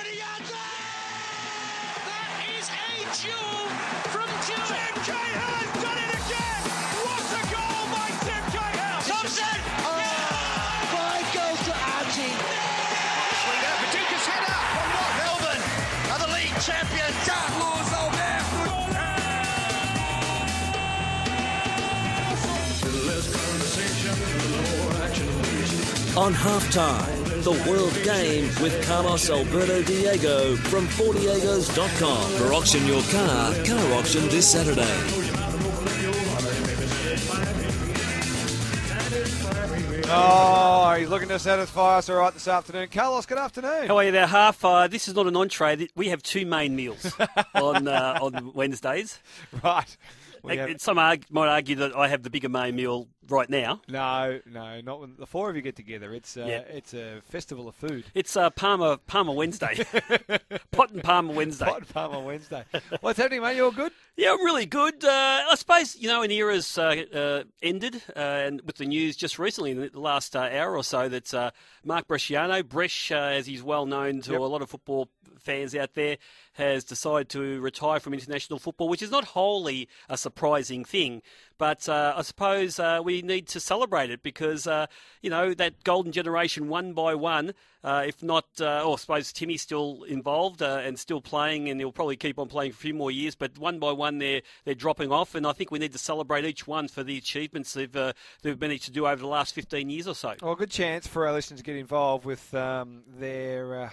20 yards That is a jewel from Tim Jewett. Cahill's done it again! What a goal by Tim Cahill! Thompson! Oh, Five goals to Archie. Swing out, Paducah's header from North Melbourne are the league champions. Dark Lord's old man. On halftime, the World Game with Carlos Alberto Diego from Fordiegos.com. For auction your car, car auction this Saturday. Oh, he's looking to satisfy us all right this afternoon. Carlos, good afternoon. How are you there, Half? Uh, this is not an entree. We have two main meals on uh, on Wednesdays. Right. We Uh, have- Some arg- might argue that I have the bigger main meal right now. no, no, not when the four of you get together. It's uh, Yeah. it's a festival of food. It's uh, Palmer Palmer Wednesday, Pot and Palmer Wednesday. Pot and Palm on Wednesday. What's happening, mate? You all good? Yeah, I'm really good. Uh, I suppose you know an era's uh, uh, ended, uh, and with the news just recently, in the last uh, hour or so, that uh, Mark Bresciano, Bresh, uh, as he's well known to Yep. a lot of football fans out there, has decided to retire from international football, which is not wholly a surprising thing. But uh, I suppose uh, we need to celebrate it because uh, you know that golden generation, one by one. Uh, if not, uh, oh, I suppose Timmy's still involved uh, and still playing, and he'll probably keep on playing for a few more years. But one by one, they're they're dropping off, and I think we need to celebrate each one for the achievements they've they've managed to do over the last fifteen years or so. Well, good chance for our listeners to get involved with um, their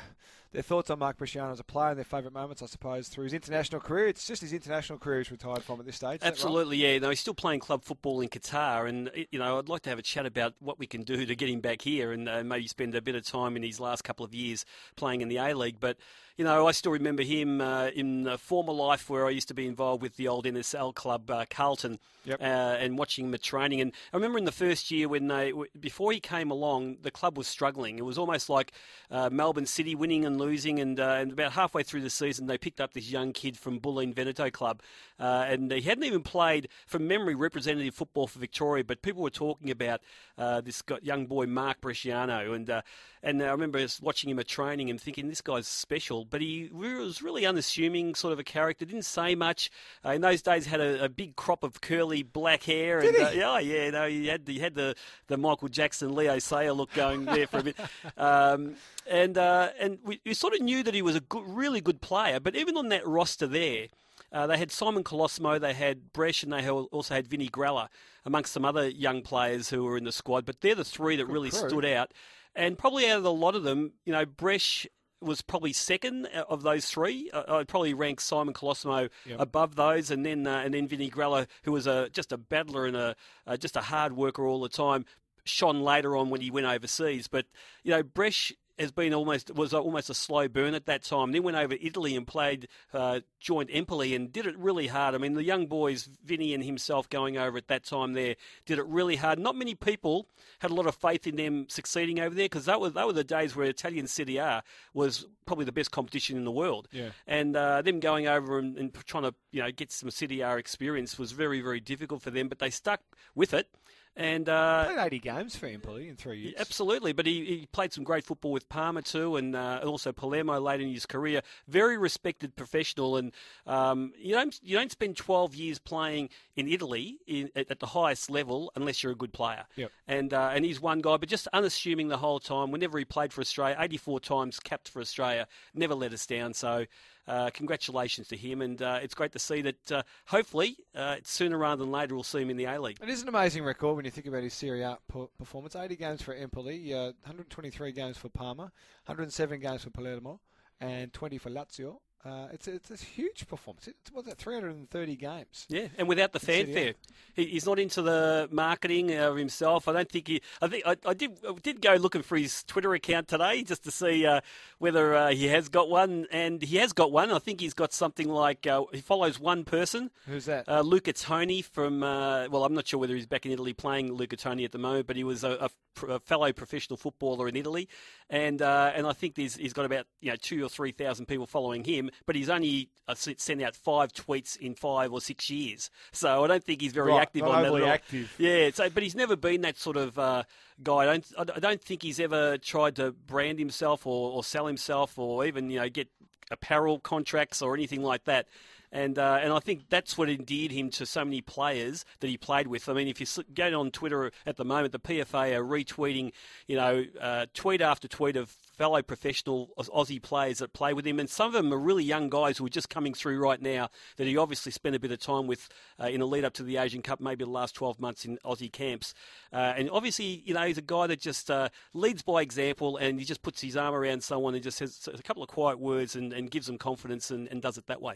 their thoughts on Mark Bresciano as a player and their favourite moments, I suppose, through his international career. It's just his international career he's retired from at this stage. that right? Absolutely, yeah. No, he's still playing club football in Qatar, and you know, I'd like to have a chat about what we can do to get him back here, and uh, maybe spend a bit of time in his last couple of years playing in the A League. But you know, I still remember him uh, in a former life where I used to be involved with the old NSL club uh, Carlton, Yep. uh, and watching him at training. And I remember in the first year when they, before he came along, the club was struggling. It was almost like uh, Melbourne City winning and losing, and, uh, and about halfway through the season, they picked up this young kid from Bulleen Veneto Club, uh, and he hadn't even played, from memory, representative football for Victoria. But people were talking about uh, this young boy Mark Bresciano, and uh, and I remember watching him at training and thinking this guy's special. But he was really unassuming, sort of a character. Didn't say much. Uh, in those days, had a, a big crop of curly black hair. and, Uh, yeah, yeah, no, he had he had the, the Michael Jackson, Leo Sayer look going there for a bit. Um, and uh, and we, we sort of knew that he was a good, really good player. But even on that roster there. Uh, they had Simon Colosimo, they had Bresh, and they also had Vinnie Grella, amongst some other young players who were in the squad. But they're the three that really crew. stood out. And probably out of a lot of them, you know, Bresh was probably second of those three. Uh, I'd probably rank Simon Colosimo Yep. above those, and then uh, and then Vinnie Grella, who was a just a battler and a uh, just a hard worker all the time, shone later on when he went overseas. But you know, Bresh has been almost was almost a slow burn at that time. Then went over to Italy and played uh, joint Empoli and did it really hard. I mean, the young boys, Vinny and himself, going over at that time there, did it really hard. Not many people had a lot of faith in them succeeding over there because that was that were the days where Italian Serie A was probably the best competition in the world. Yeah. And uh, them going over and, and trying to you know get some Serie A experience was very very difficult for them, but they stuck with it. And uh, Played 80 games for Empoli in three years. Absolutely, but he, he played some great football with Parma too, and uh, also Palermo late in his career. Very respected professional, and um, you don't you don't spend twelve years playing in Italy in, at, at the highest level unless you're a good player. Yep. And uh, and he's one guy, but just unassuming the whole time. Whenever he played for Australia, eighty four times capped for Australia, never let us down. So. Uh, congratulations to him, and uh, it's great to see that. Uh, hopefully, uh, sooner rather than later, we'll see him in the A League. It is an amazing record when you think about his Serie A performance. 80 games for Empoli, uh, 123 games for Parma, 107 games for Palermo, and 20 for Lazio. Uh, it's, a, it's a huge performance. It's what's that, 330 games. Yeah, and without the fanfare, he, he's not into the marketing of himself. I don't think he. I think I, I did. I did go looking for his Twitter account today just to see uh, whether uh, he has got one, and he has got one. I think he's got something like uh, he follows one person, Who's that? uh, Luca Toni from. Uh, well, I'm not sure whether he's back in Italy playing Luca Toni at the moment, but he was a, a a fellow professional footballer in Italy, and uh, and I think he's got about you know two or three thousand people following him, game, but he's only uh, sent out five tweets in five or six years. So I don't think he's very Right, active on that active. Yeah, so but he's never been that sort of uh, guy. I don't, I don't think he's ever tried to brand himself or, or sell himself or even you know get apparel contracts or anything like that. And uh, and I think that's what endeared him to so many players that he played with. I mean, if you go on Twitter at the moment, the PFA are retweeting, you know, uh, tweet after tweet of fellow professional Aussie players that play with him, and some of them are really young guys who are just coming through right now that he obviously spent a bit of time with uh, in the lead up to the Asian Cup, maybe the last 12 months in Aussie camps. Uh, and obviously, you know, he's a guy that just uh, leads by example and he just puts his arm around someone and just says a couple of quiet words and, and gives them confidence and, and does it that way.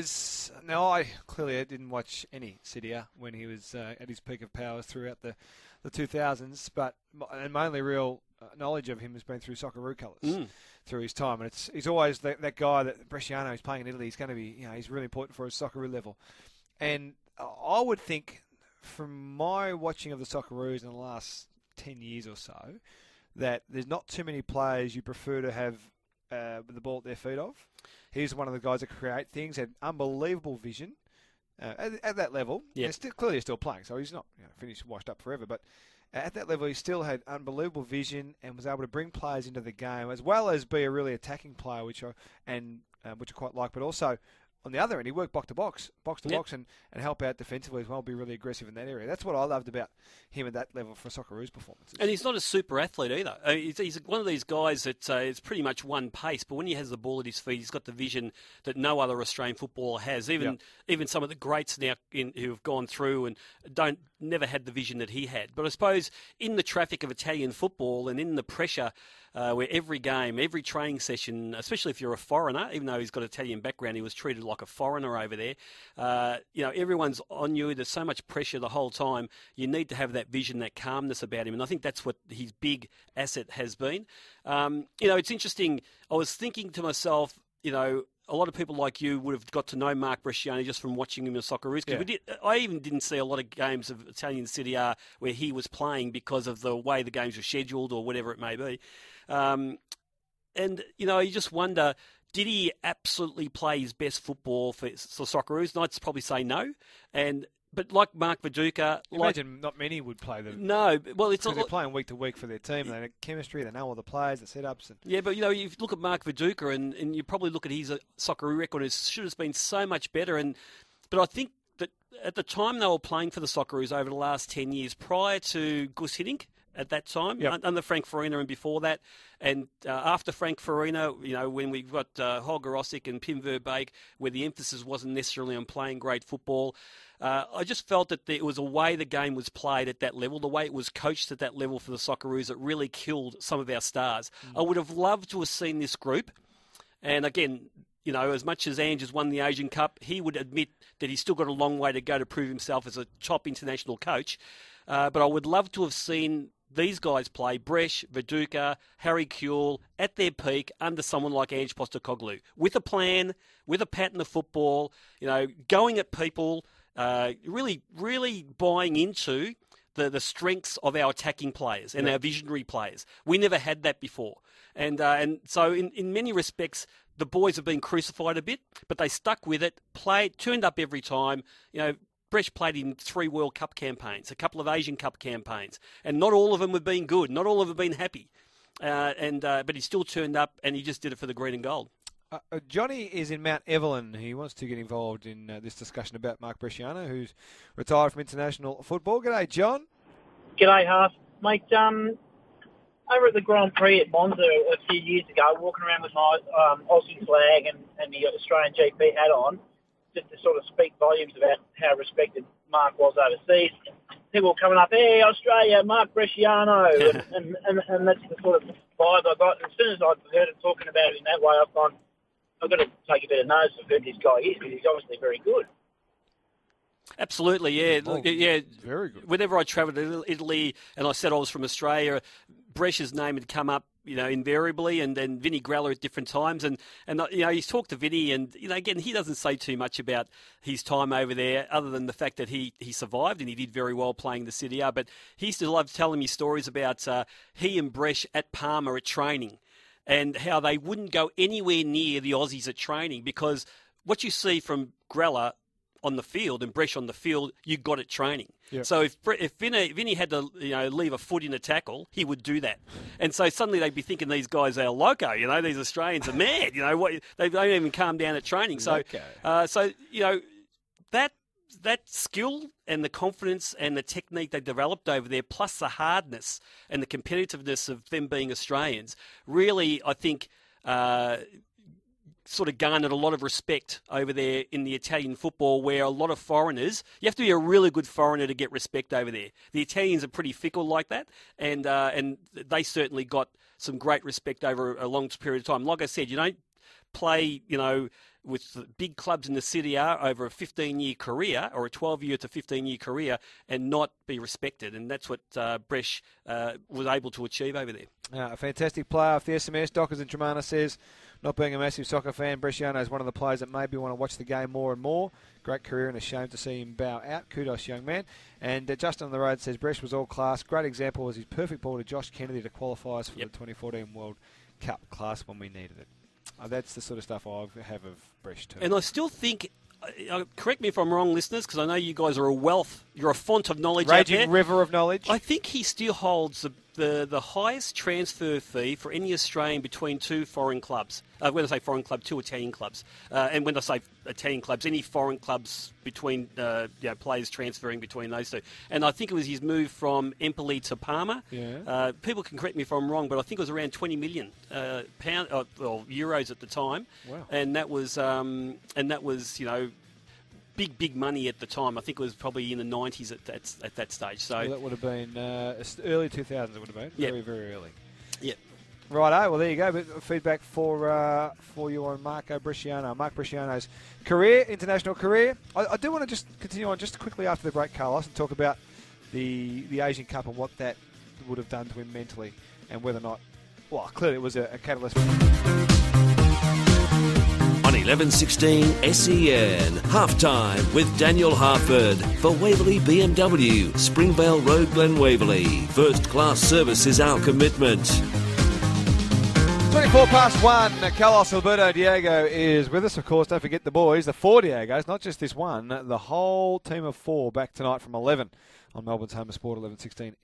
Was now I clearly didn't watch any Serie A when he was uh, at his peak of powers throughout the the 2000s, but m- and my only real uh, knowledge of him has been through Socceroo colours Mm. through his time, and it's he's always that, that guy that Bresciano is playing in Italy. He's going to be you know he's really important for his Socceroo level, and I would think from my watching of the Socceroos in the last 10 years or so that there's not too many players you prefer to have uh, the ball at their feet of. He's one of the guys that create things, had unbelievable vision uh, at, at that level. Yeah. Still, clearly, he's still playing, so he's not you know, finished, washed up forever. But at that level, he still had unbelievable vision and was able to bring players into the game, as well as be a really attacking player, which I and uh, which I quite like. But also on the other end, he worked box to box, box to Yep. box, and, and help out defensively as well. Be really aggressive in that area. That's what I loved about him at that level for Socceroos performances. And he's not a super athlete either. Uh, he's, he's one of these guys that uh, is pretty much one pace, but when he has the ball at his feet, he's got the vision that no other Australian footballer has. Even even some of the greats now in, who have gone through and don't never had the vision that he had. But I suppose in the traffic of Italian football and in the pressure. Uh, where every game, every training session, especially if you're a foreigner, even though he's got Italian background, he was treated like a foreigner over there. Uh, you know, everyone's on you. There's so much pressure the whole time. You need to have that vision, that calmness about him, and I think that's what his big asset has been. Um, you know, it's interesting. I was thinking to myself, you know. A lot of people like you would have got to know Mark Bresciano just from watching him in Socceroos. 'cause Yeah. we did, I even didn't see a lot of games of Italian Serie A where he was playing because of the way the games were scheduled or whatever it may be. Um, and you know, you just wonder, did he absolutely play his best football for, for Socceroos? And I'd probably say no. And but like Mark Viduka, like Imagine not many would play them. no, well, it's Because they're playing week to week for their team. They know chemistry. They know all the players, the setups, and yeah, but you know, you look at Mark Viduka, and, and you probably look at his uh, Socceroo record. It should have been so much better. And but I think that at the time they were playing for the Socceroos over the last ten years, prior to Gus Hiddink at that time, Yep. under Frank Farina and before that, and uh, after Frank Farina, you know, when we got uh, Holger Osieck and Pim Verbeek, where the emphasis wasn't necessarily on playing great football. Uh, I just felt that it was a way the game was played at that level, the way it was coached at that level for the Socceroos that really killed some of our stars. I would have loved to have seen this group and again, you know, as much as Ange has won the Asian Cup, he would admit that he's still got a long way to go to prove himself as a top international coach. Uh, but I would love to have seen these guys play Bresh, Viduka, Harry Kewell at their peak under someone like Ange Postecoglou with a plan, with a pattern of football, you know, going at people, uh, really, really buying into the, the strengths of our attacking players and our visionary players. We never had that before. And, uh, and so, in, in many respects, the boys have been crucified a bit, but they stuck with it, played, turned up every time. You know, Bresh played in three World Cup campaigns, a couple of Asian Cup campaigns, and not all of them have been good. Not all of them have been happy. Uh, and uh, but he still turned up, and he just did it for the green and gold. Uh, uh, Johnny is in Mount Evelyn. He wants to get involved in uh, this discussion about Mark Bresciano, who's retired from international football. G'day, John. G'day, Half. Mate, um, over at the Grand Prix at Monza a few years ago, walking around with my um, Aussie flag and, and the Australian GP hat on, just to sort of speak volumes about how respected Mark was overseas. People were coming up, hey, Australia, Mark Bresciano, and, and, and, and that's the sort of vibe I got. And as soon as I heard him talking about it in that way, I've gone, I've got to take a bit of notice of who this guy is because he's obviously very good. Absolutely, yeah, Oh, yeah. very good. Whenever I travelled to Italy and I said I was from Australia, Bresh's name had come up, you know, invariably, and then Vinnie Grella at different times, and and uh, you know he's talked to Vinnie, and you know again he doesn't say too much about his time over there, other than the fact that he he survived and he did very well playing the City. But he used to love telling me stories about uh, he and Bresh at Parma at training. and how they wouldn't go anywhere near the Aussies at training because what you see from Grella on the field and Bresh on the field, you got it training. Yep. So if if Vinny, Vinny had to you know leave a foot in a tackle, he would do that. And so suddenly they'd be thinking these guys are loco. You know, these Australians are mad. You know what? They don't even calm down at training. So uh, so you know that that skill and the confidence and the technique they developed over there, plus the hardness and the competitiveness of them being Australians, really, I think. Uh, Sort of garnered a lot of respect over there in the Italian football, where a lot of foreigners, you have to be a really good foreigner to get respect over there. The Italians are pretty fickle like that, and uh, and they certainly got some great respect over a long period of time. Like I said, you don't play, you know, with big clubs in the Serie A over a 15 year career or a 12 year to 15 year career and not be respected. And that's what uh, uh, was able to achieve over there. Uh, a fantastic player off the SMS. Dockers and Tremana says, not being a massive soccer fan, Bresciano is one of the players that maybe want to watch the game more and more. Great career and a shame to see him bow out. Kudos, young man. And uh, Justin on the road says, Bresh was all class. Great example was his perfect ball to Josh Kennedy to qualify us for Yep. the 2014 World Cup class when we needed it. Uh, that's the sort of stuff I have of Bresh too. And I still think, uh, uh, correct me if I'm wrong, listeners, because I know you guys are a wealth, you're a font of knowledge. Raging river of knowledge. I think he still holds the, the, the highest transfer fee for any Australian between two foreign clubs. Uh, when I say foreign club, two Italian clubs. Uh, and when I say Italian clubs, any foreign clubs between uh, you know, players transferring between those two. And I think it was his move from Empoli to Parma. Yeah. Uh, people can correct me if I'm wrong, but I think it was around 20 million uh, pound, uh, well, euros at the time. Wow. And that was, um, and that was, you know, big, big money at the time. I think it was probably in the 90s at that, at that stage. So, Well, that would have been uh, early 2000s. It would have been Yeah. very, very early. yeah. Righto, well there you go. But feedback for uh, for you on Marco Bresciano. Mark Bresciano's career, international career. I, I do want to just continue on just quickly after the break, Carlos, and talk about the the Asian Cup and what that would have done to him mentally, and whether or not, well, clearly it was a, a catalyst. On 1116 SEN, halftime with Daniel Harford for Waverley BMW, Springvale Road, Glen Waverley. First class service is our commitment. 24 past one. Carlos Alberto Diego is with us, of course. Don't forget the boys, the four Diegos, not just this one, the whole team of four back tonight from 11 on Melbourne's Home of Sport 1116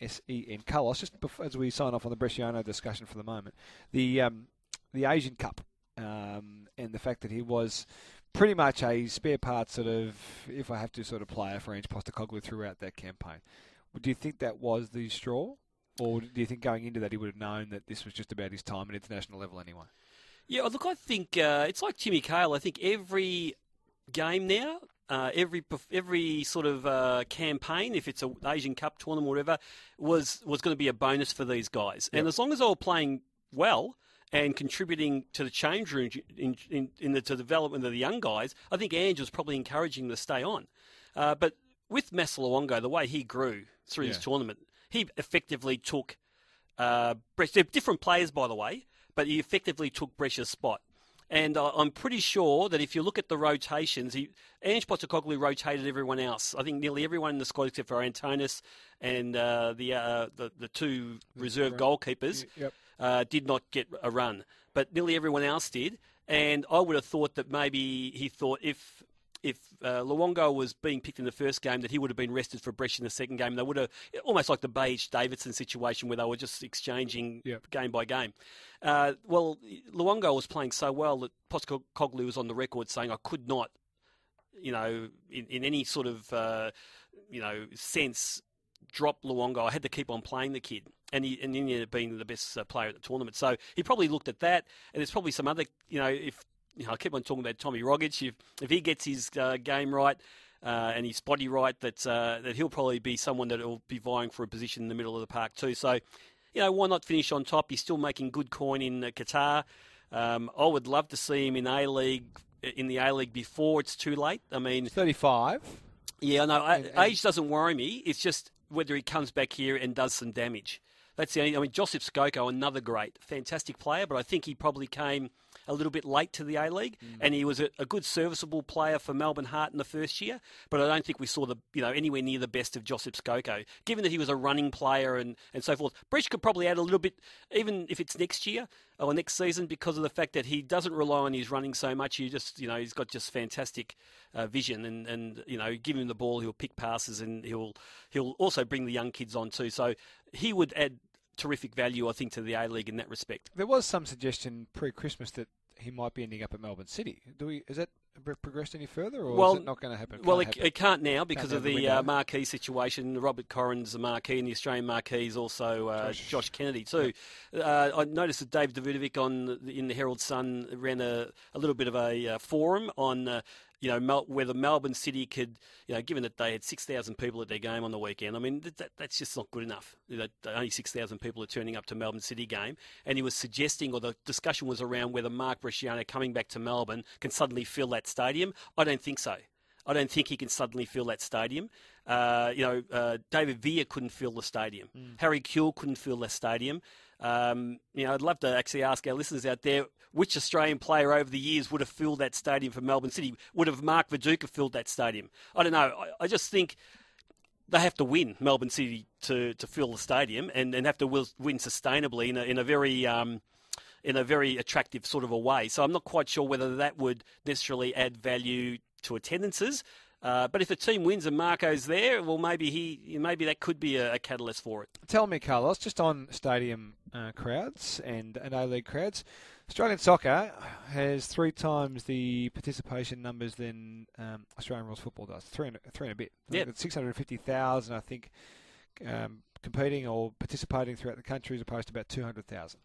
SEN. Carlos, just as we sign off on the Bresciano discussion for the moment, the um, the Asian Cup um, and the fact that he was pretty much a spare part sort of, if I have to sort of player for Ange Postecoglou throughout that campaign. Do you think that was the straw? Or do you think going into that he would have known that this was just about his time at international level anyway? Yeah, look, I think uh, it's like Timmy Cahill. I think every game now, uh, every every sort of uh, campaign, if it's an Asian Cup tournament or whatever, was was going to be a bonus for these guys. And as long as they were playing well and contributing to the change room in, in, in the to development of the young guys, I think Ange was probably encouraging them to stay on. Uh, but with Massimo Luongo, the way he grew through this tournament, he effectively took uh, different players, by the way, but he effectively took Bresh's spot. And uh, I'm pretty sure that if you look at the rotations, he, Ange Postecoglou rotated everyone else. I think nearly everyone in the squad except for Antonis and uh, the, uh, the the two reserve goalkeepers Yep. Uh, did not get a run, but nearly everyone else did. And I would have thought that maybe he thought if if uh, Luongo was being picked in the first game, that he would have been rested for Bresh in the second game. They would have almost like the Beige Davidson situation where they were just exchanging Yep. game by game. Uh, well, Luongo was playing so well that Postecoglou was on the record saying, "I could not, you know, in, in any sort of uh, you know sense." Drop Luongo. I had to keep on playing the kid, and he and he ended up being the best uh, player at the tournament. So he probably looked at that, and there's probably some other, you know, if you know, I keep on talking about Tommy Rogic. If if he gets his uh, game right uh, and his body right, that uh, that he'll probably be someone that will be vying for a position in the middle of the park too. So, you know, why not finish on top? He's still making good coin in uh, Qatar. Um, I would love to see him in A League in the A League before it's too late. I mean, 35. yeah, no, I- And- and- age doesn't worry me. It's just whether he comes back here and does some damage. That's the only. I mean, Josip Skoko, another great, fantastic player, but I think he probably came a little bit late to the A League, and he was a, a good serviceable player for Melbourne Heart in the first year. But I don't think we saw the you know anywhere near the best of Josip Skoko. Given that he was a running player and, and so forth, Bresh could probably add a little bit, even if it's next year or next season, because of the fact that he doesn't rely on his running so much. He just you know he's got just fantastic uh, vision, and, and you know give him the ball, he'll pick passes, and he'll he'll also bring the young kids on too. So he would add terrific value, I think, to the A League in that respect. There was some suggestion pre-Christmas that he might be ending up at Melbourne City. Do we? Is that progressed any further, or Well, is it not going to happen? Well, Can't it, happen? it can't now because Can't of the uh, marquee situation. Robert Koren's the marquee, and the Australian marquee is also uh, Josh. Josh. Kennedy too. Uh, I noticed that Dave Davutovic on in the Herald Sun ran a, a little bit of a uh, forum on. You know, Mel- whether Melbourne City could, you know, given that they had 6,000 people at their game on the weekend, I mean, that, that, that's just not good enough. That only 6,000 people are turning up to Melbourne City game. And he was suggesting, or the discussion was around whether Mark Bresciano coming back to Melbourne can suddenly fill that stadium. I don't think so. I don't think he can suddenly fill that stadium. Uh, you know, uh, David Villa couldn't fill the stadium. Harry Kewell couldn't fill the stadium. Um, you know, I'd love to actually ask our listeners out there which Australian player over the years would have filled that stadium for Melbourne City. Would have Mark Viduka filled that stadium? I don't know. I, I just think they have to win Melbourne City to, to fill the stadium and, and have to win sustainably in a, in a very um, in a very attractive sort of a way. So I'm not quite sure whether that would necessarily add value to attendances. Uh, but if a team wins and Marco's there, well, maybe he maybe that could be a, a catalyst for it. Tell me, Carlos, just on stadium uh, crowds and, and A-League crowds, Australian soccer has three times the participation numbers than um, Australian rules football does. Three and, three and a bit. Yep. It's 650,000, I think, um, competing or participating throughout the country as opposed to about 200,000.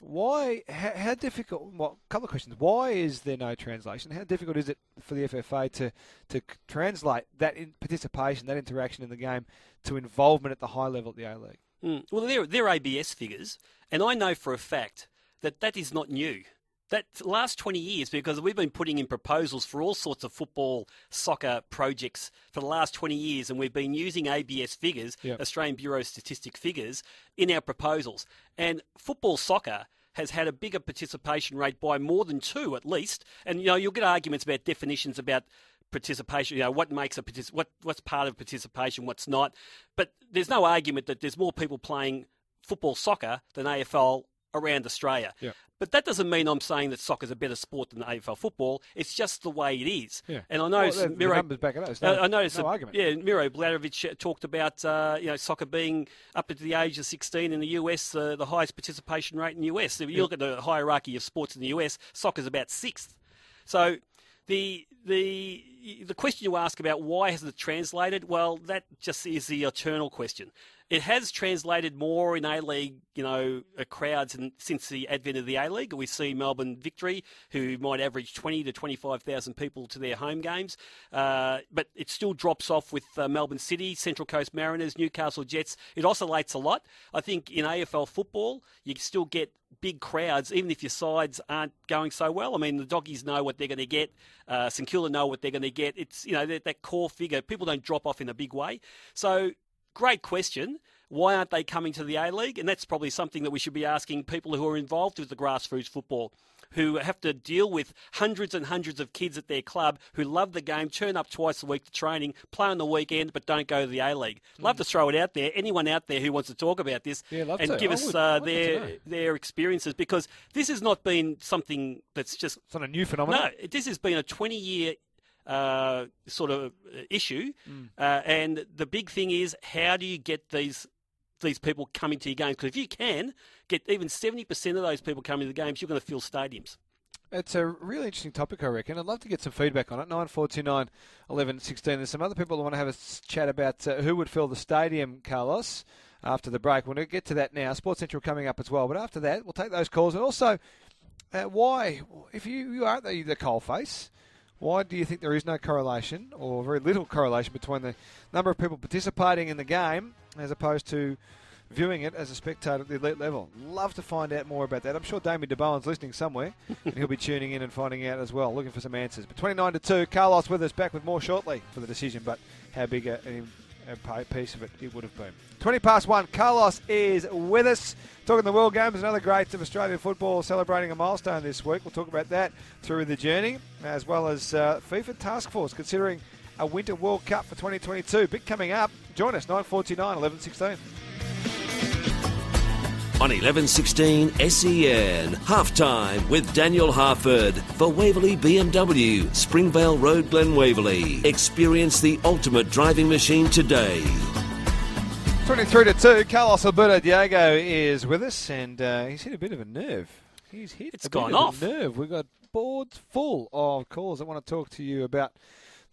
Why, how, how difficult, well, a couple of questions. Why is there no translation? How difficult is it for the FFA to, to translate that participation, that interaction in the game to involvement at the high level at the A-League? Mm. Well, they're, they're ABS figures, and I know for a fact that that is not new. That last 20 years, because we've been putting in proposals for all sorts of football, soccer projects for the last 20 years, and we've been using ABS figures, Yep. Australian Bureau of Statistic figures, in our proposals. And football soccer has had a bigger participation rate by more than two at least. And you know, you'll get arguments about definitions about participation. You know, what makes a partic- what what's part of participation, what's not. But there's no argument that there's more people playing football soccer than AFL around Australia. Yeah. But that doesn't mean I'm saying that soccer's a better sport than AFL football. It's just the way it is. Yeah. And I know Well, the- the Miro, numbers back it up. No- I noticed no that, argument. Yeah, Miro Bladovic talked about uh, you know soccer being up to the age of 16 in the US, uh, the highest participation rate in the US. If you look at the hierarchy of sports in the US, soccer's about sixth. So the the the question you ask about why hasn't it translated? Well, that just is the eternal question. It has translated more in A League, you know, crowds and since the advent of the A League. We see Melbourne Victory, who might average twenty to twenty five thousand people to their home games, uh, but it still drops off with uh, Melbourne City, Central Coast Mariners, Newcastle Jets. It oscillates a lot. I think in AFL football, you still get big crowds, even if your sides aren't going so well. I mean, the doggies know what they're going to get. Uh, St Kilda know what they're going to get. It's you know that, that core figure. People don't drop off in a big way. So, great question. Why aren't they coming to the A League? And that's probably something that we should be asking people who are involved with the grassroots football, who have to deal with hundreds and hundreds of kids at their club who love the game, turn up twice a week to training, play on the weekend, but don't go to the A League. Love to throw it out there. Anyone out there who wants to talk about this Yeah, and to. give I us would- uh, I'd love to their their experiences because this has not been something that's just It's not a new phenomenon. no. This has been a twenty year. Uh, sort of uh, issue, Mm. uh, and the big thing is how do you get these these people coming to your games? Because if you can get even seventy percent of those people coming to the games, you're going to fill stadiums. It's a really interesting topic, I reckon. I'd love to get some feedback on it. 9429 11 16. There's some other people who want to have a chat about uh, who would fill the stadium, Carlos, after the break. We'll get to that now. Sports Central coming up as well. But after that, we'll take those calls. And also, uh, why, if you, you are the, the coalface, why do you think there is no correlation or very little correlation between the number of people participating in the game as opposed to viewing it as a spectator at the elite level? Love to find out more about that. I'm sure Damien de Bohun's listening somewhere and he'll be tuning in and finding out as well, looking for some answers. But 29 to 2, Carlos with us back with more shortly for the decision. But how big a, a piece of it it would have been. 20 past one, Carlos is with us. Talking the World Games, another great of Australian football celebrating a milestone this week. We'll talk about that through the journey, as well as uh, FIFA Task Force considering a Winter World Cup for 2022. Big coming up. Join us, 9.49, 11.16. On 1116 SEN, halftime with Daniel Harford for Waverley BMW, Springvale Road, Glen Waverley. Experience the ultimate driving machine today. 23 to 2, Carlos Alberto Diego is with us, and uh, he's hit a bit of a nerve. He's hit It's a gone bit of off. a nerve. We've got boards full of calls that want to talk to you about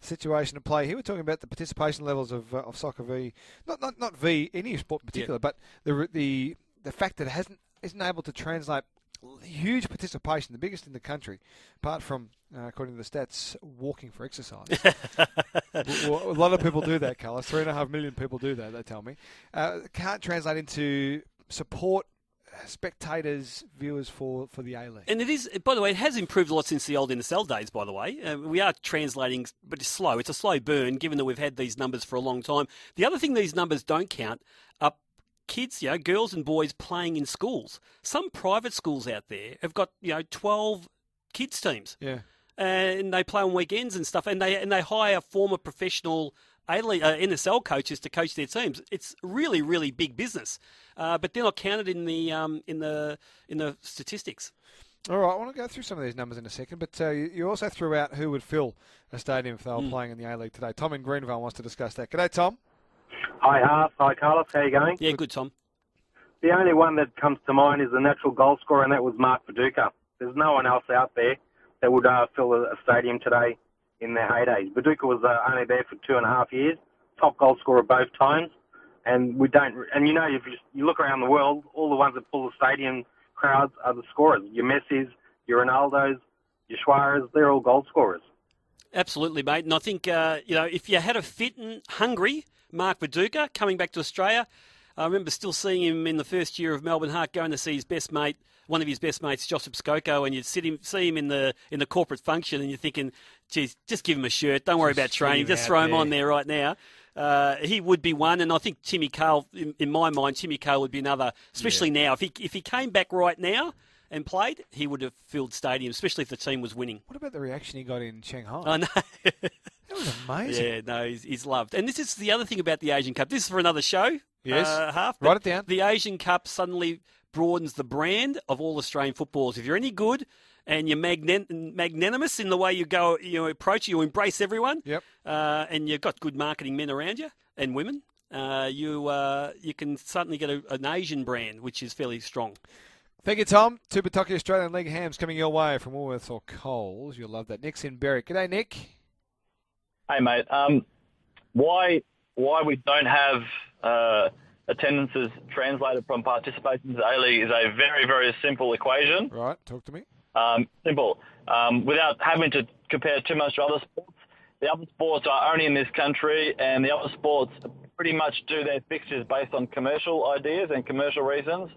the situation of play. Here we're talking about the participation levels of, uh, of soccer v, not, not not v any sport in particular, but the the the fact that it hasn't isn't able to translate huge participation, the biggest in the country, apart from, uh, according to the stats, walking for exercise. well, a lot of people do that, Carlos. Three and a half million people do that, they tell me. Uh, can't translate into support, uh, spectators, viewers for, for the A League. And it is, by the way, it has improved a lot since the old NSL days, by the way. Uh, we are translating, but it's slow. It's a slow burn, given that we've had these numbers for a long time. The other thing these numbers don't count are kids, you know, girls and boys playing in schools. Some private schools out there have got, you know, 12 kids teams. Yeah. and they play on weekends and stuff, and they and they hire former professional A League, uh, NSL coaches to coach their teams. It's really, really big business, uh, but they're not counted in the um, in the in the statistics. All right, I want to go through some of these numbers in a second, but uh, you, you also threw out who would fill a stadium if they were playing in the A League today. Tom in Greenvale wants to discuss that. G'day, Tom. Hi, Half. Hi, Carlos. How you going? Yeah, good, Tom. The only one that comes to mind is the natural goal scorer, and that was Mark Viduka. There's no one else out there that would uh, fill a, stadium today in their heydays. Viduka was uh, only there for two and a half years, top goal scorer both times, and we don't. And you know, if you, you look around the world, all the ones that pull the stadium crowds are the scorers. Your Messi's, your Ronaldo's, your Suarez. They're all goal scorers. Absolutely, mate. And I think uh, you know if you had a fit and hungry Mark Viduka coming back to Australia, I remember still seeing him in the first year of Melbourne Heart going to see his best mate, one of his best mates, Joseph Skoko, and you'd sit him, see him in the in the corporate function, and you're thinking, geez, just give him a shirt. Don't worry Just about training. Just throw him there." on there right now. Uh, he would be one, and I think Timmy Cahill, in, in my mind, Timmy Cahill would be another. Especially now, if he if he came back right now and played, he would have filled stadiums, especially if the team was winning. What about the reaction he got in Shanghai? I know. that was amazing. Yeah, no, he's, he's loved. And this is the other thing about the Asian Cup. This is for another show. Yes. Uh, half. Write it down. The Asian Cup suddenly broadens the brand of all Australian footballers. If you're any good and you're magnan- magnanimous in the way you go, you approach, you embrace everyone, Yep. uh, and you've got good marketing men around you and women, uh, you uh, you can suddenly get a, an Asian brand, which is fairly strong. Thank you, Tom. Two Pawtucket Australian League hams coming your way from Woolworths or Coles. You'll love that. Nick's in Berwick. G'day, Nick. Hey, mate. Um, why why we don't have uh, attendances translated from participation to A League is a very very simple equation. Right, talk to me. Um, simple. Um, without having to compare too much to other sports, the other sports are only in this country, and the other sports pretty much do their fixtures based on commercial ideas and commercial reasons.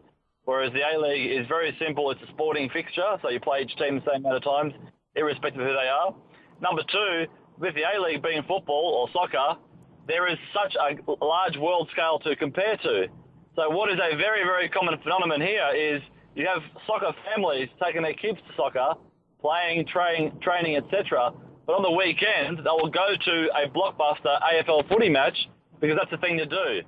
Whereas the A League is very simple. It's a sporting fixture, so you play each team the same amount of times, irrespective of who they are. Number two, with the A League being football or soccer, there is such a large world scale to compare to. So what is a very, very common phenomenon here is you have soccer families taking their kids to soccer, playing, train, training, etc. But on the weekend, they will go to a blockbuster AFL footy match because that's the thing to do.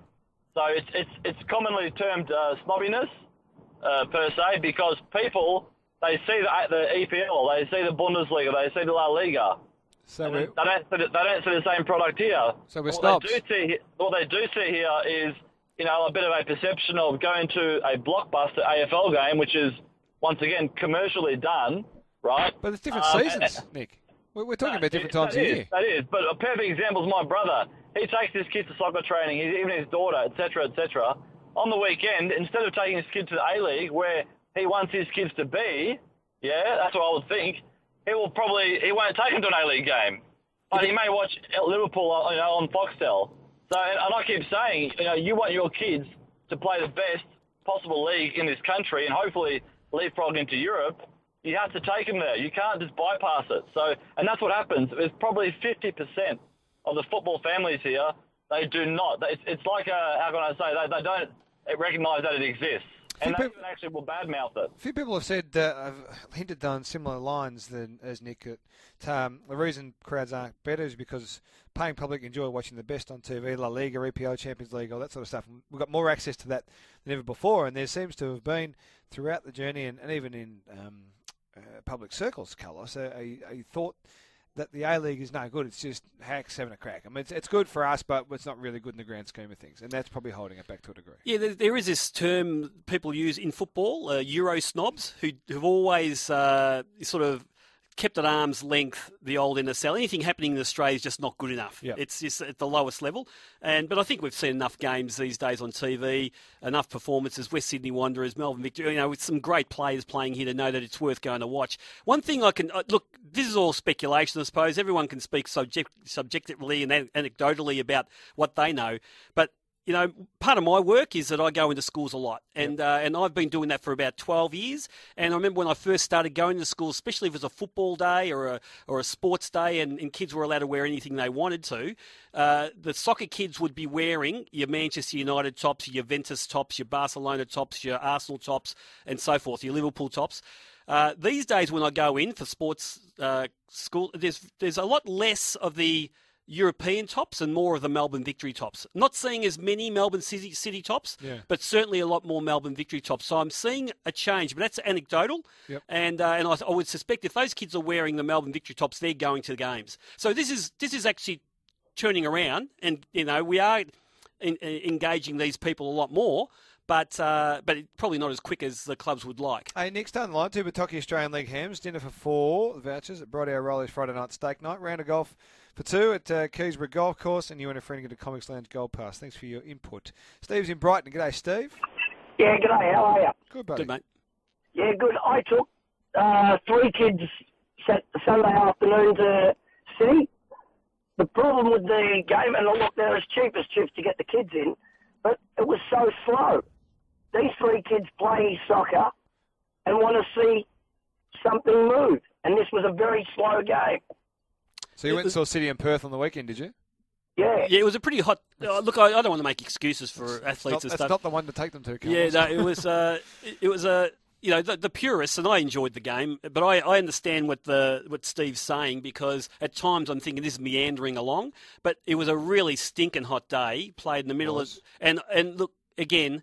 So it's it's it's commonly termed uh, snobbiness uh, per se because people they see the, the EPL, they see the Bundesliga, they see the La Liga. So they don't see the, they don't see the same product here. So we're what. They do see, what they do see here is you know a bit of a perception of going to a blockbuster AFL game, which is once again commercially done, right? but it's different Um, seasons, Nick. We're, we're talking about different times of is, year. That is, but a perfect example is my brother. He takes his kids to soccer training, even his daughter, etc., etc. On the weekend, instead of taking his kid to the A League, where he wants his kids to be, yeah, that's what I would think. He will probably he won't take them to an A League game, but he may watch Liverpool, uh, you know, on Foxtel. So, and I keep saying, you know, you want your kids to play the best possible league in this country, and hopefully leapfrog into Europe you have to take them there. You can't just bypass it. So, and that's what happens. There's probably 50% of the football families here they do not. It's, it's like a, how can I say, they, they don't recognise that it exists. And they people- actually will badmouth it. A few people have said, uh, have hinted on similar lines than as Nick. That um, the reason crowds aren't better is because paying public enjoy watching the best on TV, La Liga, EPL, Champions League, all that sort of stuff. We've got more access to that than ever before, and there seems to have been throughout the journey, and, and even in um, uh, public circles, Carlos, a, a, a thought that the A League is no good. It's just hacks having a crack. I mean, it's, it's good for us, but it's not really good in the grand scheme of things, and that's probably holding it back to a degree. Yeah, there, there is this term people use in football, uh, Euro snobs, who have always uh, sort of kept at arm's length the old NSL. Anything happening in Australia is just not good enough. Yep. It's just at the lowest level. And but I think we've seen enough games these days on TV, enough performances. West Sydney Wanderers, Melbourne Victory, you know, with some great players playing here to know that it's worth going to watch. One thing I can uh, look, this is all speculation, I suppose. Everyone can speak subject, subjectively and anecdotally about what they know, but you know, part of my work is that I go into schools a lot, and uh, and I've been doing that for about twelve years. And I remember when I first started going to schools, especially if it was a football day or a or a sports day, and, and kids were allowed to wear anything they wanted to. Uh, the soccer kids would be wearing your Manchester United tops, your Juventus tops, your Barcelona tops, your Arsenal tops, and so forth, your Liverpool tops. Uh, these days, when I go in for sports uh, school, there's there's a lot less of the European tops and more of the Melbourne Victory tops. Not seeing as many Melbourne City, City tops, Yeah. but certainly a lot more Melbourne Victory tops. So I'm seeing a change, but that's anecdotal. Yep. And uh, and I, I would suspect if those kids are wearing the Melbourne Victory tops, they're going to the games. So this is this is actually turning around, and you know we are in, in- engaging these people a lot more. But uh, but probably not as quick as the clubs would like. Hey, next down the line, two Bataki Australian League hams, dinner for four, vouchers at Bright Hour Rollies Friday night steak night, round of golf for two at uh, Keysborough Golf Course, and you and a friend get a Comics Lounge Gold Pass. Thanks for your input. Steve's in Brighton. G'day, Steve. Yeah, g'day. How are you? Good, buddy. Good mate. Yeah, good. I took uh, three kids sat Sunday afternoon to City. The problem with the game, and look, they're as cheap as chips to get the kids in, but it was so slow. These three kids play soccer and want to see something move, and this was a very slow game. So you went and saw City and Perth on the weekend, did you? Yeah. Yeah, it was a pretty hot. Uh, look, I, I don't want to make excuses for That's athletes not, and that's stuff. not the one to take them to, Yeah, Carlos. no, it was. Uh, it, it was a. you know the, the purists, and I enjoyed the game, but I, I understand what the what Steve's saying because at times I'm thinking this is meandering along, but it was a really stinking hot day, played in the middle of, and and look again.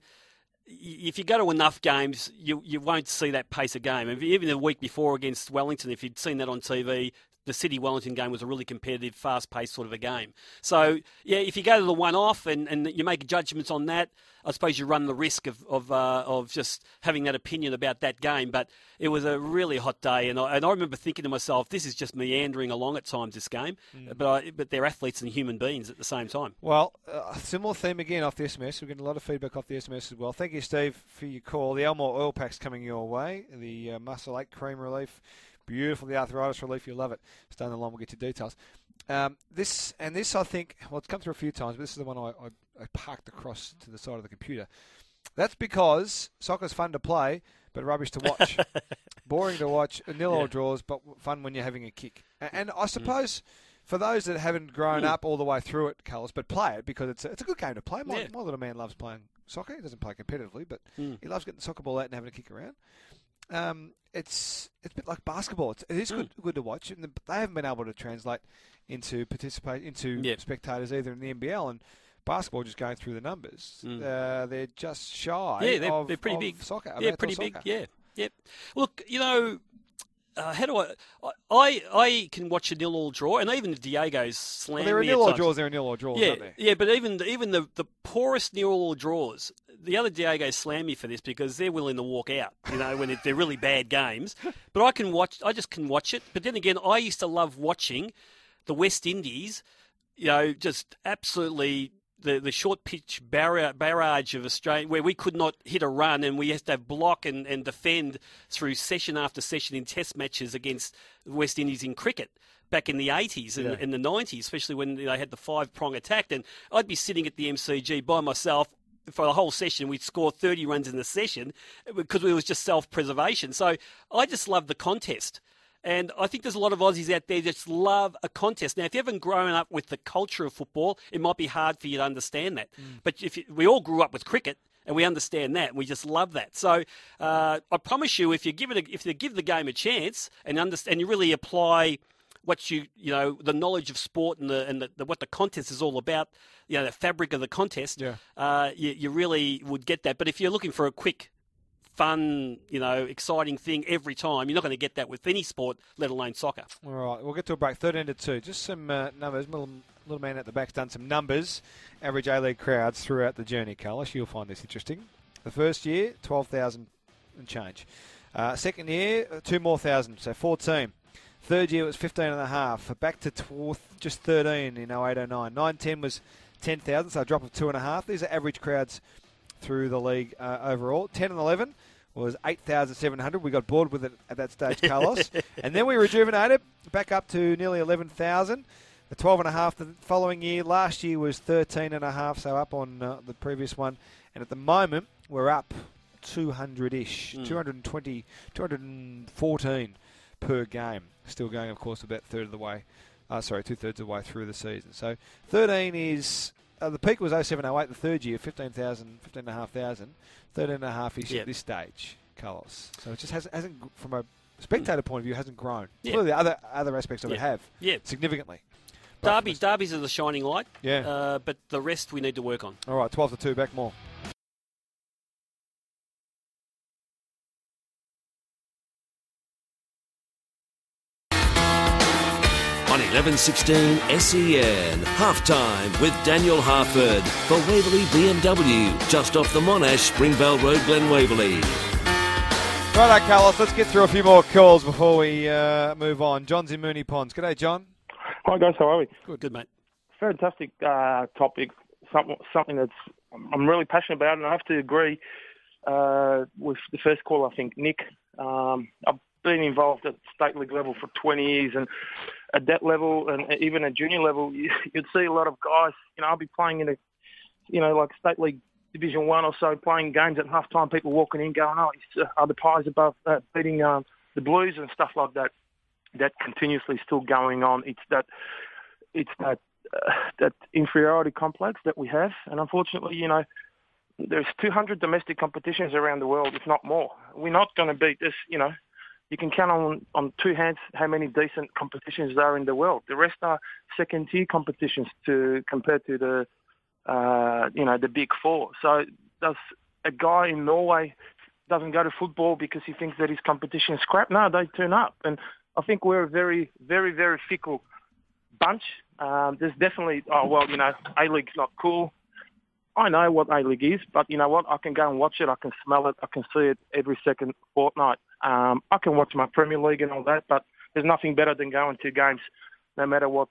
If you go to enough games, you you won't see that pace of game. If- Even the week before against Wellington, if you'd seen that on TV, the City Wellington game was a really competitive, fast paced sort of a game. So, yeah, if you go to the one off and, and you make judgments on that, I suppose you run the risk of of, uh, of just having that opinion about that game. But it was a really hot day, and I, and I remember thinking to myself, this is just meandering along at times, this game. But, I, but they're athletes and human beings at the same time. Well, uh, similar theme again off the SMS. We're getting a lot of feedback off the SMS as well. Thank you, Steve, for your call. The Elmore Oil Pack's coming your way. The uh, Muscle Ache Cream Relief. Beautiful. The Arthritis Relief. You'll love it. Stay on the line. We'll get you details. Um, this and this, I think, well, it's come through a few times, but this is the one I, I, I parked across to the side of the computer. That's because soccer's fun to play, but rubbish to watch. Boring to watch, nil all draws, but fun when you're having a kick. A- And I suppose for those that haven't grown Mm. up all the way through it, Carlos, but play it because it's a, it's a good game to play. My, Yeah. my little man loves playing soccer. He doesn't play competitively, but Mm. he loves getting the soccer ball out and having a kick around. Um, it's it's a bit like basketball. It's, it is good good to watch, and they haven't been able to translate into participate into Yep. spectators either in the NBL and basketball. Just going through the numbers, Mm. uh, they're just shy. Yeah, they're, of, they're pretty big. Soccer, yeah, pretty soccer. big. Yeah, yep. Look, you know, uh, how do I, I? I can watch a nil-all draw, and even Diego's slam Well, there are nil times. draws. There are nil or draws, Yeah, aren't there? yeah, but even the, even the the poorest nil-all draws, the other Diego slam me for this because they're willing to walk out. You know, when it, they're really bad games. But I can watch. I just can watch it. But then again, I used to love watching the West Indies. You know, just absolutely. The, the short pitch barrage of Australia, where we could not hit a run and we had to block and, and defend through session after session in test matches against West Indies in cricket back in the 80s and, Yeah. and the 90s, especially when they had the five prong attack. And I'd be sitting at the MCG by myself for the whole session. We'd score 30 runs in the session because it was just self preservation. So I just love the contest. And I think there's a lot of Aussies out there that just love a contest. Now, if you haven't grown up with the culture of football, it might be hard for you to understand that. But if you, we all grew up with cricket, and we understand that, and we just love that. So uh, I promise you, if you give it, a, if you give the game a chance and understand, and you really apply what you you know the knowledge of sport and the and the, the, what the contest is all about, you know the fabric of the contest, Yeah. uh, you, you really would get that. But if you're looking for a quick, fun, you know, exciting thing every time, you're not going to get that with any sport, let alone soccer. All right, we'll get to a break. 13 to 2. Just some uh, numbers. Little, little man at the back's done some numbers. Average A League crowds throughout the journey, Carlos. You'll find this interesting. The first year, 12,000 and change. Uh, second year, uh, two more thousand, so 14. Third year was 15 and a half. Back to tw- just 13 in 08 09. 9 10 was 10,000, so a drop of two and a half. These are average crowds through the league uh, overall. 10 and 11 was 8,700. We got bored with it at that stage, Carlos. and then we rejuvenated back up to nearly 11,000. The 12 and a half the following year. Last year was 13 and a half, so up on uh, the previous one. And at the moment, we're up 200-ish, Mm. 220, 214 per game. Still going, of course, about third of the way. Uh, sorry, two thirds of the way through the season. So 13 is uh, the peak was 0708 the third year, 15,000, 15,500. 13 and a half ish Yep. at this stage, Carlos. So it just hasn't, hasn't from a spectator point of view, hasn't grown. Yeah. The other other aspects of it have Yeah. significantly. Derby, Derby's are the shining light. Yeah. Uh, but the rest we need to work on. All right, 12 to 2, back more. 1116 SEN, halftime with Daniel Harford for Waverley BMW, just off the Monash Springvale Road, Glen Waverley. Right, Carlos, let's get through a few more calls before we uh, move on. John's in Moonee Ponds. G'day, John. Hi guys, how are we? Good, good mate. Fantastic uh, topic. Something something that's I'm really passionate about, and I have to agree uh, with the first call. I think Nick. Um, I've been involved at state league level for 20 years, and at that level, and even at junior level, you, you'd see a lot of guys. You know, I'll be playing in a, you know, like state league Division One or so, playing games at half time. People walking in, going, "Oh, it's, uh, are the Pies above uh, beating um, the Blues and stuff like that." That continuously still going on. It's that it's that uh, that inferiority complex that we have, and unfortunately, you know, there's 200 domestic competitions around the world, if not more. We're not going to beat this. You know, you can count on on two hands how many decent competitions there are in the world. The rest are second tier competitions to compared to the uh, you know the big four. So does a guy in Norway doesn't go to football because he thinks that his competition is crap? No, they turn up, and I think we're a very, very, very fickle bunch. Um, there's definitely, oh well, you know, A League's not cool. I know what A League is, but you know what? I can go and watch it. I can smell it. I can see it every second fortnight. Um, I can watch my Premier League and all that, but there's nothing better than going to games, no matter what.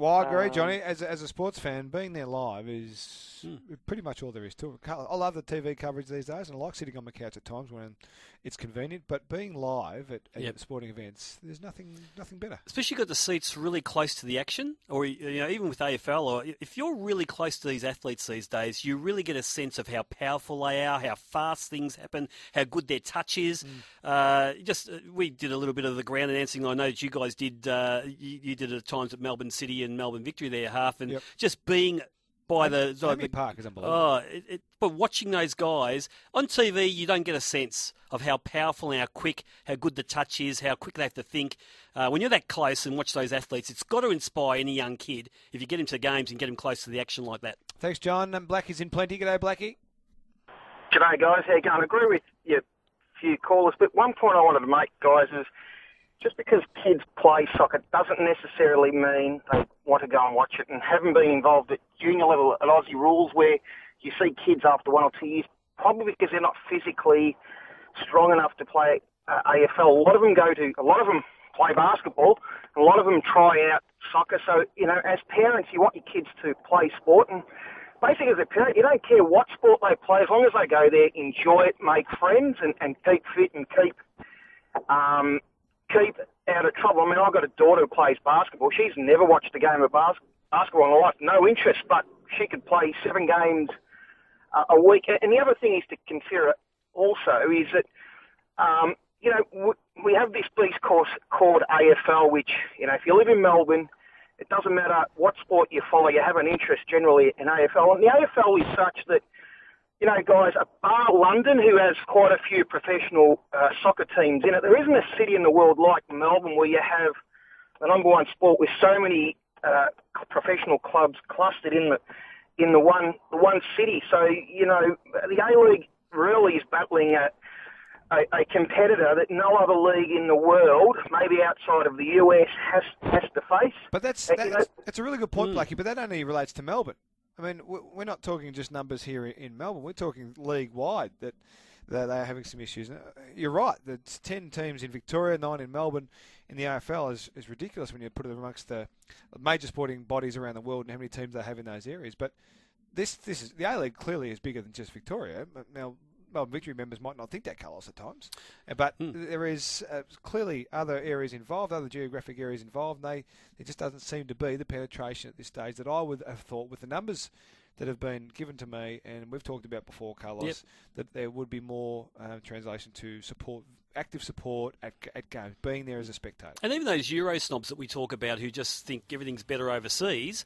Well, I agree, Um, Johnny. As a, as a sports fan, being there live is pretty much all there is to it. I love the TV coverage these days, and I like sitting on my couch at times when it's convenient. But being live at, at Yep. sporting events, there's nothing nothing better. Especially got the seats really close to the action, or you know, even with AFL, or if you're really close to these athletes these days, you really get a sense of how powerful they are, how fast things happen, how good their touch is. Uh, just uh, we did a little bit of the ground announcing. I know that you guys did. Uh, you, you did it at times at Melbourne City and Melbourne Victory there, half, and Yep. just being by the, AAMI the Park is unbelievable. Oh, it, it, but watching those guys on TV, you don't get a sense of how powerful and how quick, how good the touch is, how quick they have to think. Uh, when you're that close and watch those athletes, it's got to inspire any young kid if you get him to games and get him close to the action like that. Thanks, John. And Blackie's in plenty. G'day, Blackie. G'day, guys. How you going? I agree with your few callers, but one point I wanted to make, guys, is just because kids play soccer doesn't necessarily mean they want to go and watch it. And having been involved at junior level at Aussie Rules, where you see kids after one or two years, probably because they're not physically strong enough to play uh, AFL. A lot of them go to, a lot of them play basketball, a lot of them try out soccer. So, you know, as parents, you want your kids to play sport, and basically as a parent, you don't care what sport they play, as long as they go there, enjoy it, make friends, and, and keep fit and keep um, keep out of trouble. I mean, I've got a daughter who plays basketball. She's never watched a game of bas- basketball in her life, no interest, but she could play seven games uh, a week. And the other thing is to consider also is that, um, you know, w- we have this beast course called AFL, which you know, if you live in Melbourne, it doesn't matter what sport you follow, you have an interest generally in AFL. And the AFL is such that, you know, guys, a bar London, who has quite a few professional uh, soccer teams in it, there isn't a city in the world like Melbourne where you have the number one sport with so many uh, professional clubs clustered in the in the one the one city. So you know, the A League really is battling a, a, a competitor that no other league in the world, maybe outside of the US, has has to face. But that's Uh, you that's, know, that's a really good point, Blackie. But that only relates to Melbourne. I mean, we- we're not talking just numbers here in- in Melbourne. We're talking league wide that that they are having some issues. Uh, You're right. There's ten teams in Victoria, nine in Melbourne. In the AFL is, is ridiculous when you put it amongst the major sporting bodies around the world and how many teams they have in those areas. But this this is the A League clearly is bigger than just Victoria. Now. Melbourne Victory members might not think that, Carlos, at times, Uh, but there is uh, clearly other areas involved, other geographic areas involved. And they there just doesn't seem to be the penetration at this stage that I would have thought with the numbers that have been given to me, and we've talked about before, Carlos, Yep. that there would be more uh, translation to support, active support at, at games, being there as a spectator. And even those Euro snobs that we talk about who just think everything's better overseas,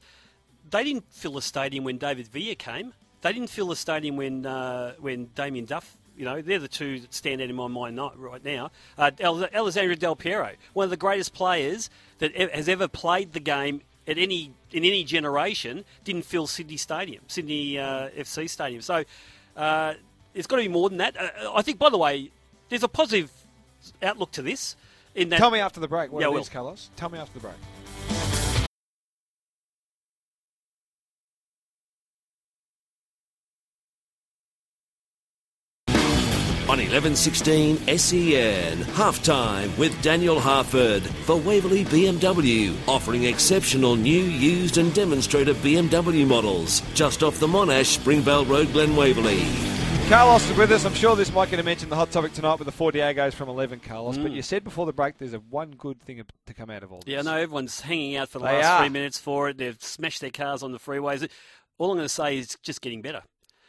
they didn't fill a stadium when David Villa came. They didn't fill the stadium when uh, when Damien Duff. You know, they're the two that stand out in my mind right now. Uh, Alessandro Del Piero, one of the greatest players that has ever played the game at any in any generation, didn't fill Sydney Stadium, Sydney uh, FC Stadium. So uh, it's got to be more than that. Uh, I think, by the way, there's a positive outlook to this. In that, Tell me after the break what Yeah, it I is, will. Carlos. Tell me after the break. On 1116 SEN, halftime with Daniel Harford for Waverley BMW, offering exceptional new, used, and demonstrator BMW models just off the Monash Springvale Road, Glen Waverley. Carlos is with us. I'm sure this might get to mention the hot topic tonight with the four Diegos from 11, Carlos. But Mm. you said before the break there's a one good thing to come out of all this. Yeah, I know everyone's hanging out for the They last are. three minutes for it. They've smashed their cars on the freeways. All I'm going to say is just getting better.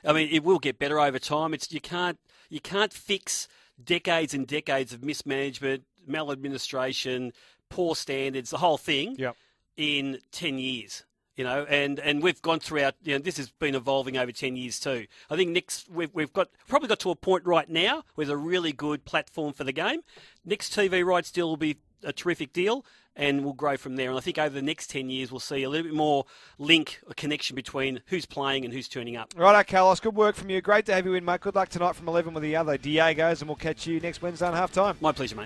I mean, it will get better over time. It's you can't you can't fix decades and decades of mismanagement, maladministration, poor standards, the whole thing Yep. in ten years. You know, and, and we've gone throughout. You know, this has been evolving over ten years too. I think next we've, we've got probably got to a point right now with a really good platform for the game. Next TV rights deal will be a terrific deal, and we'll grow from there. And I think over the next ten years we'll see a little bit more link, a connection between who's playing and who's turning up. Righto, Carlos. Good work from you. Great to have you in, mate. Good luck tonight from 11 with the other Diegos, and we'll catch you next Wednesday on half time. My pleasure, mate.